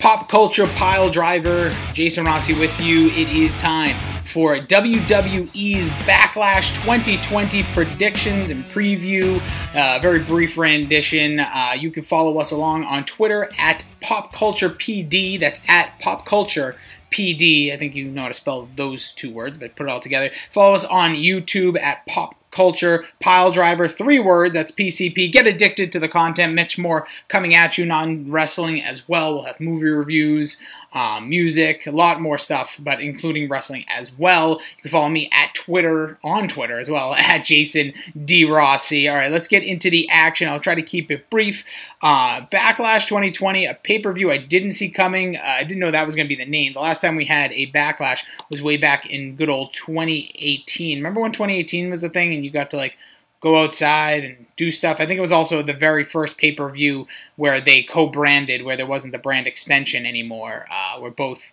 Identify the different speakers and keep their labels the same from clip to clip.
Speaker 1: Pop culture pile driver, Jason Rossi with you. It is time for WWE's Backlash 2020 predictions and preview. Uh, very brief rendition. Uh, you can follow us along on Twitter at Pop Culture PD. That's at Pop Culture PD. I think you know how to spell those two words, but put it all together. Follow us on YouTube at Pop culture, pile driver, three word, that's PCP. Get addicted to the content. Much more coming at you, non wrestling as well. We'll have movie reviews, um, music, a lot more stuff, but including wrestling as well. You can follow me at Twitter, on Twitter as well, at Jason D. Rossi. All right, let's get into the action. I'll try to keep it brief. Uh, Backlash 2020, a pay per view I didn't see coming. Uh, I didn't know that was going to be the name. The last time we had a Backlash was way back in good old 2018. Remember when 2018 was the thing? And you got to like go outside and do stuff. I think it was also the very first pay per view where they co branded, where there wasn't the brand extension anymore, uh, where both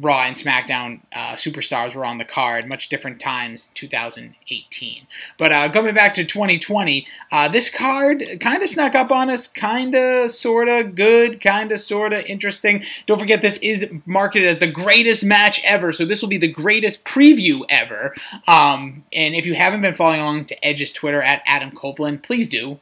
Speaker 1: Raw and SmackDown uh, superstars were on the card, much different times, 2018. But uh, coming back to 2020, uh, this card kind of snuck up on us, kind of, sort of good, kind of, sort of interesting. Don't forget, this is marketed as the greatest match ever, so this will be the greatest preview ever. Um, and if you haven't been following along to Edge's Twitter at Adam Copeland, please do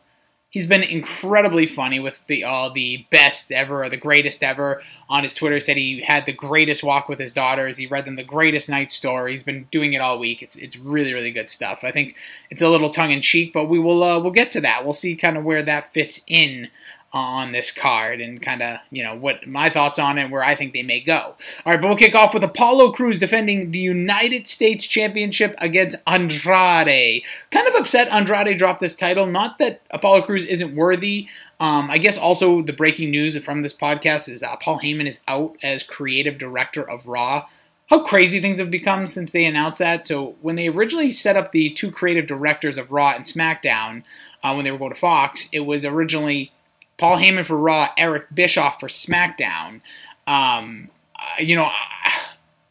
Speaker 1: he's been incredibly funny with the all uh, the best ever or the greatest ever on his Twitter. Said he had the greatest walk with his daughters. He read them the greatest night story. He's been doing it all week. It's it's really really good stuff. I think it's a little tongue in cheek, but we will uh, we'll get to that. We'll see kind of where that fits in on this card and kind of, you know, what my thoughts on it, where I think they may go. All right, but we'll kick off with Apollo Crews defending the United States Championship against Andrade. Kind of upset Andrade dropped this title. Not that Apollo Crews isn't worthy. Um, I guess also the breaking news from this podcast is uh, Paul Heyman is out as creative director of Raw how crazy things have become since they announced that. So when they originally set up the two creative directors of Raw and SmackDown, uh, when they were going to Fox, it was originally Paul Heyman for Raw, Eric Bischoff for SmackDown. Um, uh, you know,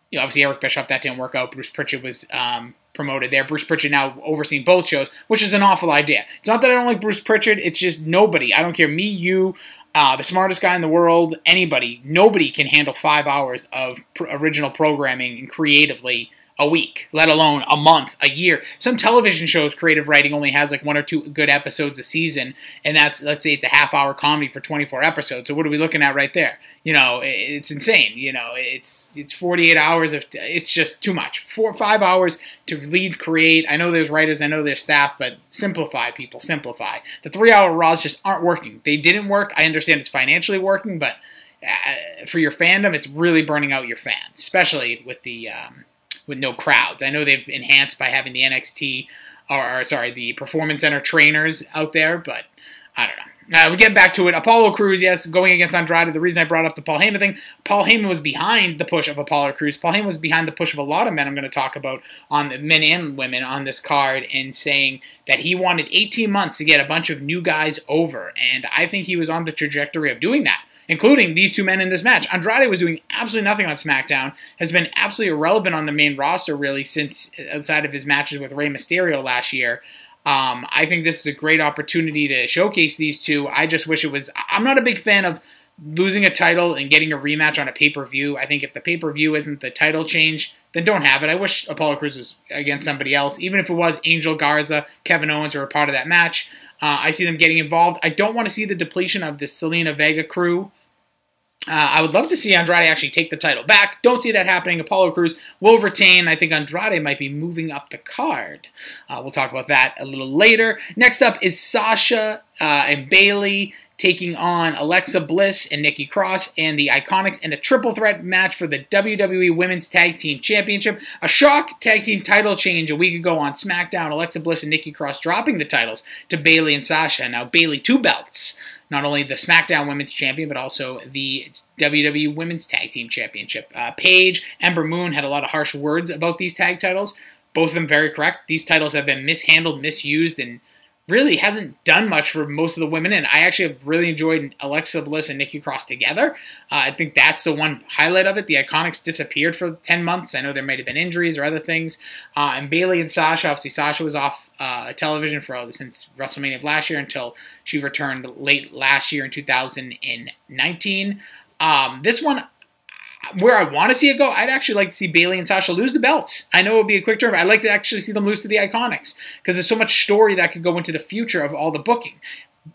Speaker 1: you know, obviously Eric Bischoff that didn't work out. Bruce Pritchard was um, promoted there. Bruce Pritchard now overseeing both shows, which is an awful idea. It's not that I don't like Bruce Pritchard. It's just nobody. I don't care. Me, you, uh, the smartest guy in the world, anybody, nobody can handle five hours of pr- original programming and creatively a week, let alone a month, a year. Some television shows, creative writing only has like one or two good episodes a season, and that's let's say it's a half hour comedy for 24 episodes. So what are we looking at right there? You know, it's insane. You know, it's it's 48 hours of it's just too much. Four five hours to lead, create. I know there's writers, I know there's staff, but simplify, people, simplify. The three hour raws just aren't working. They didn't work. I understand it's financially working, but uh, for your fandom, it's really burning out your fans, especially with the um, with no crowds. I know they've enhanced by having the NXT or, or sorry, the Performance Center trainers out there, but I don't know. Uh, we get back to it. Apollo Crews, yes, going against Andrade. The reason I brought up the Paul Heyman thing, Paul Heyman was behind the push of Apollo Crews. Paul Heyman was behind the push of a lot of men I'm going to talk about on the men and women on this card and saying that he wanted 18 months to get a bunch of new guys over. And I think he was on the trajectory of doing that including these two men in this match. Andrade was doing absolutely nothing on SmackDown, has been absolutely irrelevant on the main roster really since outside of his matches with Rey Mysterio last year. Um, I think this is a great opportunity to showcase these two. I just wish it was. I'm not a big fan of losing a title and getting a rematch on a pay per view. I think if the pay per view isn't the title change, then don't have it. I wish Apollo Crews was against somebody else, even if it was Angel Garza, Kevin Owens, or a part of that match. Uh, I see them getting involved. I don't want to see the depletion of the Zelina Vega crew uh, I would love to see Andrade actually take the title back. Don't see that happening. Apollo Crews will retain. I think Andrade might be moving up the card. Uh, we'll talk about that a little later. Next up is Sasha uh, and Bayley taking on Alexa Bliss and Nikki Cross and the Iconics in a triple threat match for the WWE Women's Tag Team Championship. A shock tag team title change a week ago on SmackDown. Alexa Bliss and Nikki Cross dropping the titles to Bayley and Sasha. Now Bayley two belts not only the SmackDown Women's Champion, but also the WWE Women's Tag Team Championship. Uh, Paige, Ember Moon had a lot of harsh words about these tag titles. Both of them very correct. These titles have been mishandled, misused, and really hasn't done much for most of the women. And I actually have really enjoyed Alexa Bliss and Nikki Cross together. Uh, I think that's the one highlight of it. The Iconics disappeared for 10 months. I know there might have been injuries or other things. Uh, and Bayley and Sasha, obviously, Sasha was off uh, television for all since WrestleMania of last year until she returned late last year in 2019. Um, this one, where I want to see it go, I'd actually like to see Bayley and Sasha lose the belts. I know it would be a quick turn, but I'd like to actually see them lose to the Iconics because there's so much story that could go into the future of all the booking.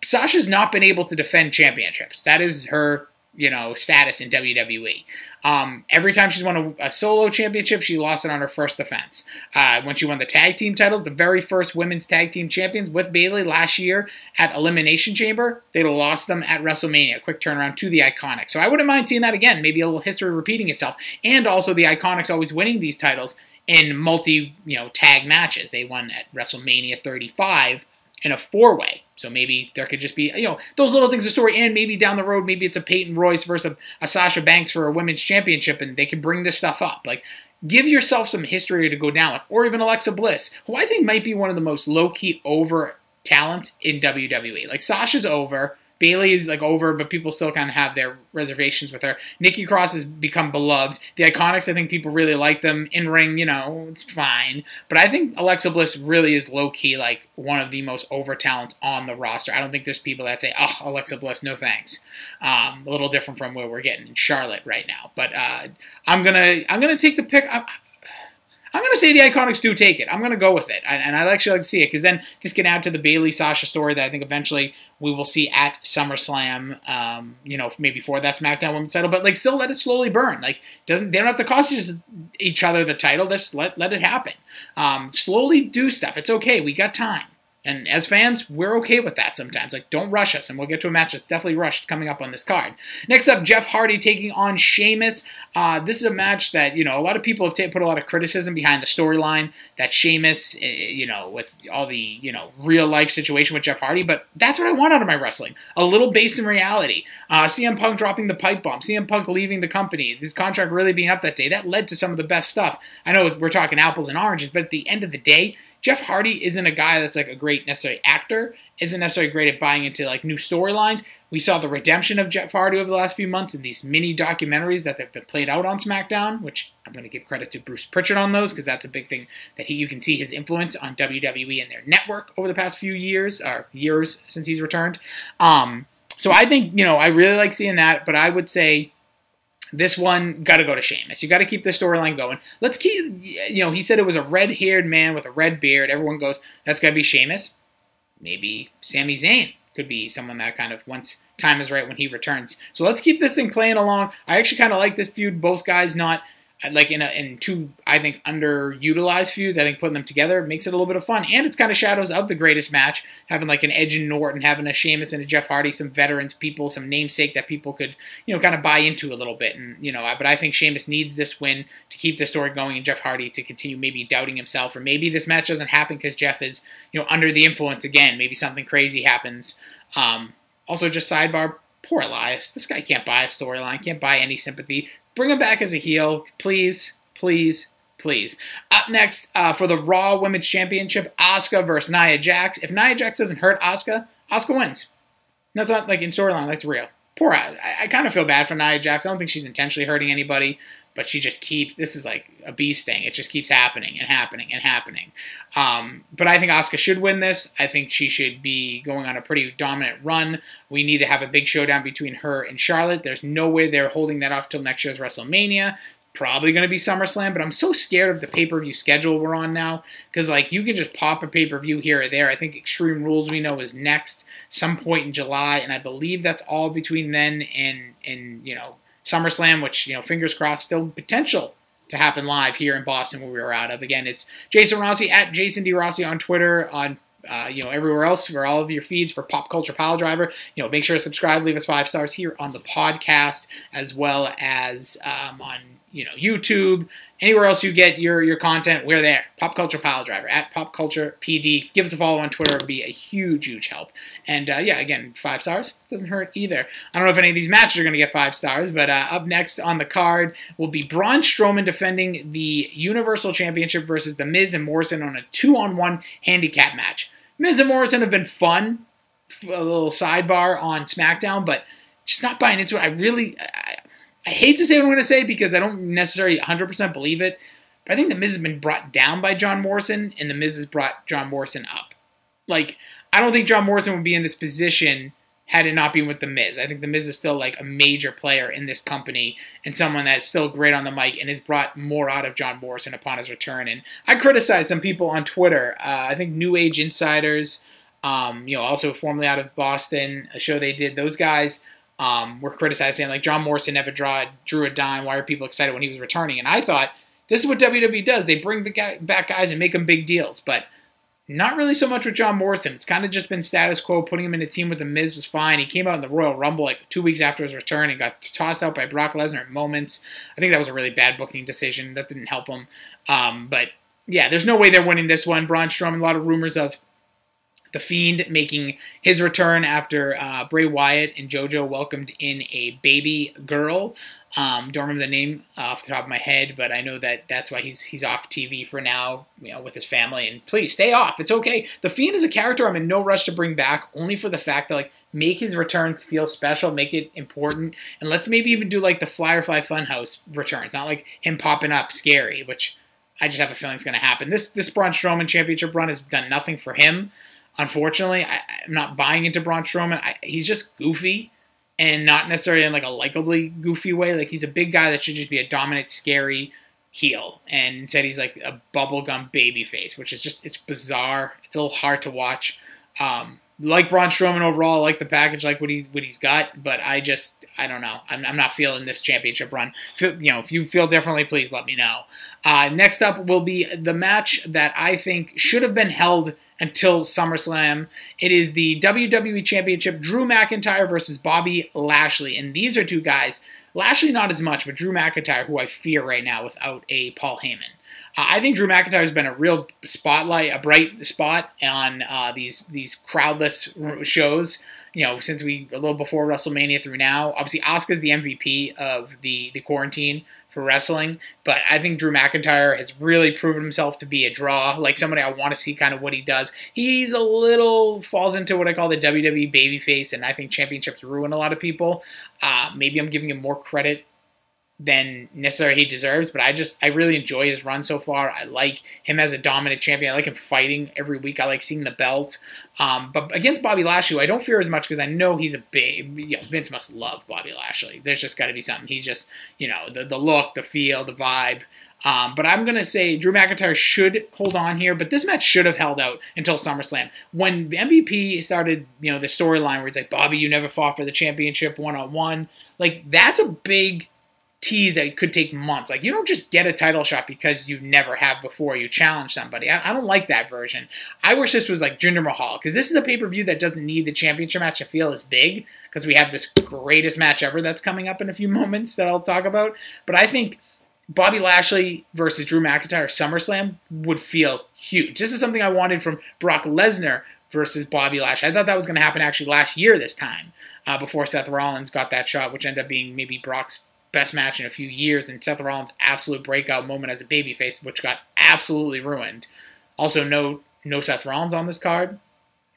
Speaker 1: Sasha's not been able to defend championships. That is her you know status in WWE. Um, every time she's won a, a, solo championship, she lost it on her first defense. Uh, when she won the tag team titles, the very first women's tag team champions with Bayley last year at Elimination Chamber, they lost them at WrestleMania. Quick turnaround to the Iconics. So I wouldn't mind seeing that again. Maybe a little history repeating itself, and also the Iconics always winning these titles in multi you know tag matches. They won at WrestleMania 35 in a four way. So maybe there could just be, you know, those little things of story, and maybe down the road, maybe it's a Peyton Royce versus a, a Sasha Banks for a women's championship, and they can bring this stuff up. Like, give yourself some history to go down with, or even Alexa Bliss, who I think might be one of the most low key over talents in WWE. Like, Sasha's over. Bayley is like over, but people still kind of have their reservations with her. Nikki Cross has become beloved. The Iconics, I think people really like them. In ring, you know, it's fine. But I think Alexa Bliss really is low key like one of the most over talents on the roster. I don't think there's people that say, "Oh, Alexa Bliss, no thanks." Um, a little different from where we're getting in Charlotte right now. But uh, I'm gonna I'm gonna take the pick. I'm going to say the Iconics do take it. I'm going to go with it. And I actually like to see it because then this can add to the Bayley Sasha story that I think eventually we will see at SummerSlam, um, you know, maybe for that SmackDown Women's title, but like still let it slowly burn. Like, doesn't they don't have to cost each other the title. Just let, let it happen. Um, slowly do stuff. It's okay. We got time. And as fans, we're okay with that sometimes. Like, don't rush us, and we'll get to a match that's definitely rushed coming up on this card. Next up, Jeff Hardy taking on Sheamus. Uh, this is a match that, you know, a lot of people have t- put a lot of criticism behind the storyline that Sheamus, eh, you know, with all the, you know, real life situation with Jeff Hardy, but that's what I want out of my wrestling. A little base in reality. Uh, CM Punk dropping the pipe bomb, CM Punk leaving the company, this contract really being up that day, that led to some of the best stuff. I know we're talking apples and oranges, but at the end of the day, Jeff Hardy isn't a guy that's like a great necessarily actor, isn't necessarily great at buying into like new storylines. We saw the redemption of Jeff Hardy over the last few months in these mini documentaries that have been played out on SmackDown, which I'm going to give credit to Bruce Pritchard on those because that's a big thing that he, you can see his influence on WWE and their network over the past few years or years since he's returned. Um, so I think you know I really like seeing that, but I would say this one got to go to Sheamus. You got to keep the storyline going. Let's keep, you know, he said it was a red haired man with a red beard. Everyone goes, that's got to be Sheamus. Maybe Sami Zayn could be someone that kind of once time is right when he returns. So let's keep this thing playing along. I actually kind of like this feud. Both guys not like in a, in two I think underutilized feuds. I think putting them together makes it a little bit of fun, and it's kind of shadows of the greatest match, having like an Edge and an Orton, having a Sheamus and a Jeff Hardy, some veterans, people, some namesake that people could you know kind of buy into a little bit, and you know. But I think Sheamus needs this win to keep the story going, and Jeff Hardy to continue maybe doubting himself, or maybe this match doesn't happen because Jeff is you know under the influence again. Maybe something crazy happens. Um, also, just sidebar, poor Elias. This guy can't buy a storyline, can't buy any sympathy. Bring him back as a heel, please, please, please. Up next uh, for the Raw Women's Championship, Asuka versus Nia Jax. If Nia Jax doesn't hurt Asuka, Asuka wins. That's not like in storyline, that's real poor. I, I kind of feel bad for Nia Jax. I don't think she's intentionally hurting anybody, but she just keeps. This is like a beast thing. It just keeps happening and happening and happening. Um, but I think Asuka should win this. I think she should be going on a pretty dominant run. We need to have a big showdown between her and Charlotte. There's no way they're holding that off till next year's WrestleMania probably going to be SummerSlam, but I'm so scared of the pay per view schedule we're on now because like you can just pop a pay per view here or there. I think Extreme Rules we know is next some point in July, and I believe that's all between then and and you know SummerSlam, which you know fingers crossed still potential to happen live here in Boston where we were out of. Again, it's Jason Rossi at Jason D Rossi on Twitter on uh, you know, everywhere else for all of your feeds for Pop Culture Pile Driver. You know, make sure to subscribe, leave us five stars here on the podcast, as well as um, on you know YouTube, anywhere else you get your your content, we're there. Pop Culture Pile Driver at Pop Culture PD. Give us a follow on Twitter; it would be a huge, huge help. And uh, yeah, again, five stars doesn't hurt either. I don't know if any of these matches are going to get five stars, but uh, up next on the card will be Braun Strowman defending the Universal Championship versus The Miz and Morrison on a two-on-one handicap match. Miz and Morrison have been fun, a little sidebar on SmackDown, but just not buying into it. I really, I, hate to say what I'm going to say because I don't necessarily 100% believe it, but I think The Miz has been brought down by John Morrison, and The Miz has brought John Morrison up. Like, I don't think John Morrison would be in this position had it not been with The Miz. I think The Miz is still like a major player in this company and someone that's still great on the mic and has brought more out of John Morrison upon his return. And I criticized some people on Twitter. Uh, I think New Age Insiders, um, you know, also formerly out of Boston, a show they did, those guys um, were criticizing like John Morrison never draw, drew a dime. Why are people excited when he was returning? And I thought this is what WWE does. They bring back guys and make them big deals. But not really so much with John Morrison. It's kind of just been status quo. Putting him in a team with The Miz was fine. He came out in the Royal Rumble like two weeks after his return and got tossed out by Brock Lesnar at moments. I think that was a really bad booking decision. That didn't help him. Um, but yeah, there's no way they're winning this one. Braun Strowman, a lot of rumors of the Fiend making his return after uh, Bray Wyatt and JoJo welcomed in a baby girl. Um, don't remember the name off the top of my head, but I know that that's why he's he's off TV for now, you know, with his family. And please stay off. It's okay. The Fiend is a character I'm in no rush to bring back, only for the fact that like make his returns feel special, make it important, and let's maybe even do like the Firefly Funhouse returns, not like him popping up scary, which I just have a feeling is going to happen. This this Braun Strowman championship run has done nothing for him. Unfortunately, I, am not buying into Braun Strowman. I, he's just goofy and not necessarily in like a likably goofy way. Like he's a big guy that should just be a dominant, scary heel, and instead he's like a bubblegum baby face, which is just it's bizarre. It's a little hard to watch. Um, like Braun Strowman overall, I like the package, like what he's what he's got, but I just I don't know. I'm, I'm not feeling this championship run. you know, if you feel differently, please let me know. Uh, next up will be the match that I think should have been held until SummerSlam. It is the WWE Championship, Drew McIntyre versus Bobby Lashley, and these are two guys. Lashley not as much, but Drew McIntyre, who I fear right now without a Paul Heyman. I think Drew McIntyre has been a real spotlight, a bright spot on uh, these these crowdless shows. You know, since we a little before WrestleMania through now. Obviously, Asuka's the MVP of the the quarantine for wrestling, but I think Drew McIntyre has really proven himself to be a draw, like somebody I want to see kind of what he does. He's a little falls into what I call the WWE babyface, and I think championships ruin a lot of people. Uh, maybe I'm giving him more credit than necessarily he deserves. But I just I really enjoy his run so far. I like him as a dominant champion. I like him fighting every week. I like seeing the belt. Um, but against Bobby Lashley, I don't fear as much because I know he's a big. You know, Vince must love Bobby Lashley. There's just got to be something. He's just you know the the look, the feel, the vibe. Um, but I'm gonna say Drew McIntyre should hold on here, but this match should have held out until SummerSlam. When MVP started, you know, the storyline where it's like Bobby, you never fought for the championship one on one. Like that's a big tease that could take months. Like you don't just get a title shot because you never have before. You challenge somebody. I, I don't like that version. I wish this was like Jinder Mahal because this is a pay per view that doesn't need the championship match to feel as big because we have this greatest match ever that's coming up in a few moments that I'll talk about. But I think. Bobby Lashley versus Drew McIntyre SummerSlam would feel huge. This is something I wanted from Brock Lesnar versus Bobby Lashley. I thought that was going to happen actually last year this time uh, before Seth Rollins got that shot, which ended up being maybe Brock's best match in a few years, and Seth Rollins' absolute breakout moment as a babyface, which got absolutely ruined. Also, no no Seth Rollins on this card,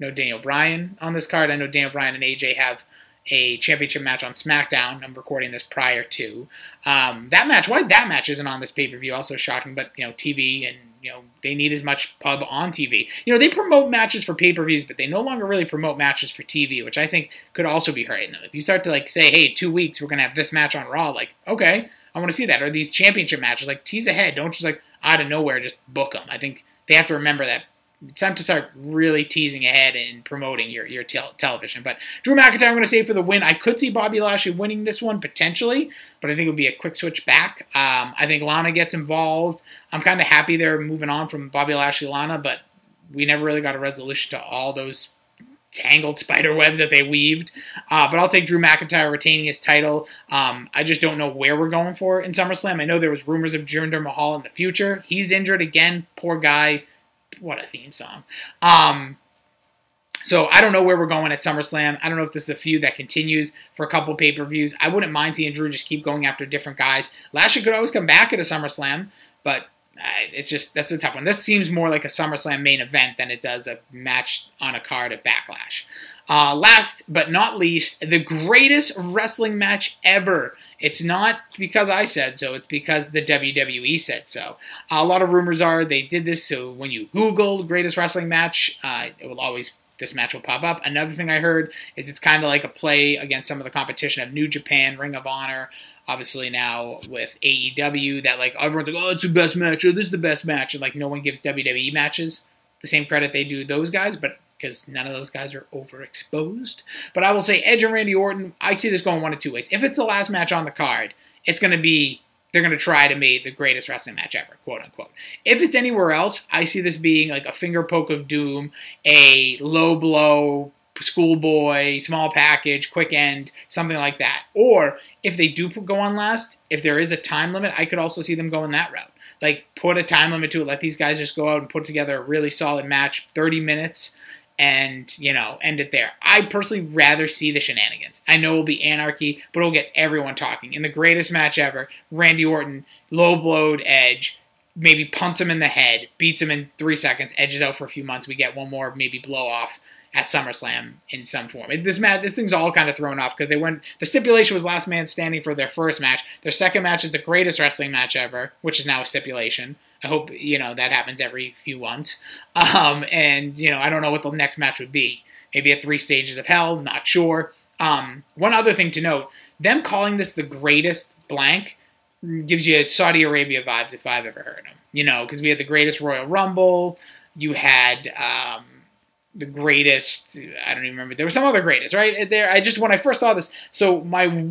Speaker 1: no Daniel Bryan on this card. I know Daniel Bryan and AJ have a championship match on SmackDown. I'm recording this prior to um, that match. Why that match isn't on this pay per view? Also shocking, but you know, TV and you know they need as much pub on TV. You know they promote matches for pay per views, but they no longer really promote matches for TV, which I think could also be hurting them. If you start to like say, hey, two weeks we're gonna have this match on Raw, like okay, I want to see that. Or these championship matches, like tease ahead. Don't just like out of nowhere just book them. I think they have to remember that it's time to start really teasing ahead and promoting your your te- television. But Drew McIntyre, I'm going to say for the win. I could see Bobby Lashley winning this one potentially, but I think it would be a quick switch back. Um, I think Lana gets involved. I'm kind of happy they're moving on from Bobby Lashley Lana, but we never really got a resolution to all those tangled spider webs that they weaved. Uh, but I'll take Drew McIntyre retaining his title. Um, I just don't know where we're going for in SummerSlam. I know there was rumors of Jinder Mahal in the future. He's injured again. Poor guy what a theme song. Um, so I don't know where we're going at SummerSlam. I don't know if this is a feud that continues for a couple pay per views. I wouldn't mind seeing Drew just keep going after different guys. Lashley could always come back at a SummerSlam, but uh, it's just that's a tough one. This seems more like a SummerSlam main event than it does a match on a card at Backlash. Uh, last but not least, the greatest wrestling match ever. It's not because I said so, it's because the WWE said so. A lot of rumors are they did this so when you Google greatest wrestling match, uh, it will always this match will pop up. Another thing I heard is it's kind of like a play against some of the competition of New Japan, Ring of Honor, obviously now with AEW that like everyone's like, oh, it's the best match, or this is the best match, and like no one gives WWE matches the same credit they do those guys, but because none of those guys are overexposed. But I will say Edge and Randy Orton, I see this going one of two ways. If it's the last match on the card, it's going to be they're going to try to make the greatest wrestling match ever, quote unquote. If it's anywhere else, I see this being like a finger poke of doom, a low blow, schoolboy, small package, quick end, something like that. Or if they do go on last, if there is a time limit, I could also see them going that route. Like put a time limit to it, let these guys just go out and put together a really solid match, 30 minutes, and you know end it there. I personally rather see the shenanigans. I know it'll be anarchy, but it'll get everyone talking. In the greatest match ever, Randy Orton low blowed Edge, maybe punts him in the head, beats him in three seconds, edges out for a few months. We get one more maybe blow off at SummerSlam in some form. It, this match, this thing's all kind of thrown off because they went. The stipulation was last man standing for their first match. Their second match is the greatest wrestling match ever, which is now a stipulation. I hope you know that happens every few months. Um, and you know, I don't know what the next match would be. Maybe at three stages of hell. Not sure. Um, one other thing to note: them calling this the greatest blank gives you Saudi Arabia vibes if I've ever heard them. You know, because we had the greatest Royal Rumble. You had um, the greatest. I don't even remember. There was some other greatest, right? There. I just when I first saw this. So my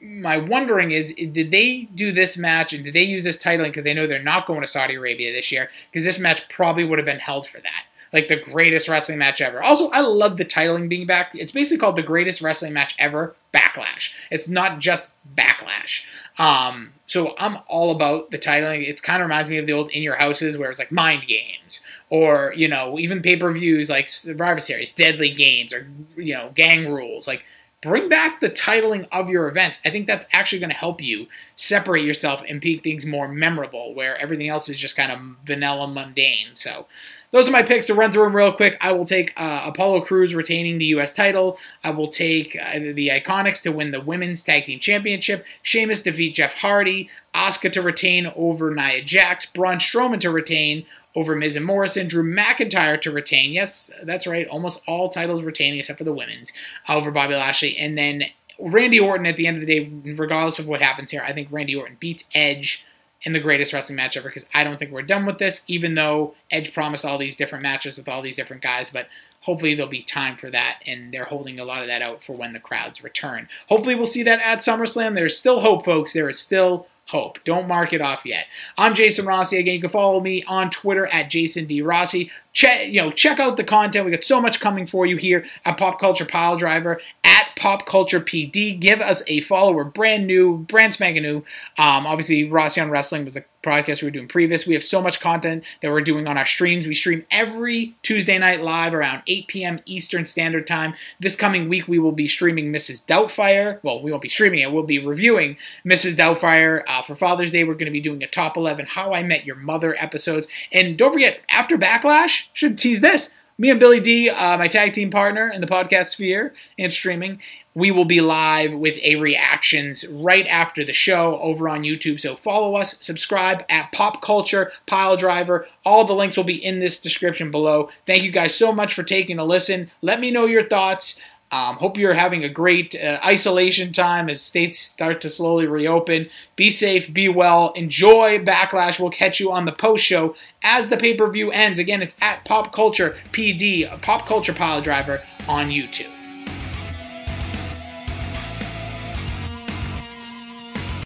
Speaker 1: my wondering is did they do this match and did they use this titling because they know they're not going to Saudi Arabia this year because this match probably would have been held for that like the greatest wrestling match ever. Also I love the titling being back. It's basically called the greatest wrestling match ever backlash. It's not just backlash. Um, so I'm all about the titling. It kind of reminds me of the old in your houses where it's like mind games or you know even pay-per-views like Survivor Series deadly games or you know gang rules. Like bring back the titling of your events. I think that's actually going to help you separate yourself and make things more memorable, where everything else is just kind of vanilla mundane. So those are my picks to run through them real quick. I will take uh, Apollo Crews retaining the U.S. title. I will take uh, the Iconics to win the Women's Tag Team Championship. Sheamus defeat Jeff Hardy. Asuka to retain over Nia Jax. Braun Strowman to retain over Miz and Morrison. Drew McIntyre to retain. Yes, that's right. Almost all titles retaining except for the women's over Bobby Lashley. And then Randy Orton at the end of the day, regardless of what happens here, I think Randy Orton beats Edge in the greatest wrestling match ever because I don't think we're done with this, even though Edge promised all these different matches with all these different guys. But hopefully there'll be time for that, and they're holding a lot of that out for when the crowds return. Hopefully we'll see that at SummerSlam. There's still hope, folks. There is still hope. Don't mark it off yet. I'm Jason Rossi. Again, you can follow me on Twitter at Jason D. Rossi. Check, you know, check out the content. We got so much coming for you here at Pop Culture Pile Driver at Pop Culture PD. Give us a follow. We're brand new, brand spanking new. Um, obviously, Rossi on Wrestling was a podcast we were doing previous. We have so much content that we're doing on our streams. We stream every Tuesday night live around 8 p.m. Eastern Standard Time. This coming week, we will be streaming Mrs. Doubtfire. Well, we won't be streaming it. We'll be reviewing Mrs. Doubtfire. Uh, for Father's Day, we're going to be doing a top 11 How I Met Your Mother episodes. And don't forget, after Backlash, should tease this me and Billy D, uh, my tag team partner in the podcast sphere and streaming, we will be live with a reactions right after the show over on YouTube. So follow us, subscribe at Pop Culture Pile Driver. All the links will be in this description below. Thank you guys so much for taking a listen. Let me know your thoughts. Um, hope you're having a great uh, isolation time as states start to slowly reopen. Be safe, be well, enjoy Backlash. We'll catch you on the post show as the pay per view ends. Again, it's at Pop Culture PD, Pop Culture Pile Driver on YouTube.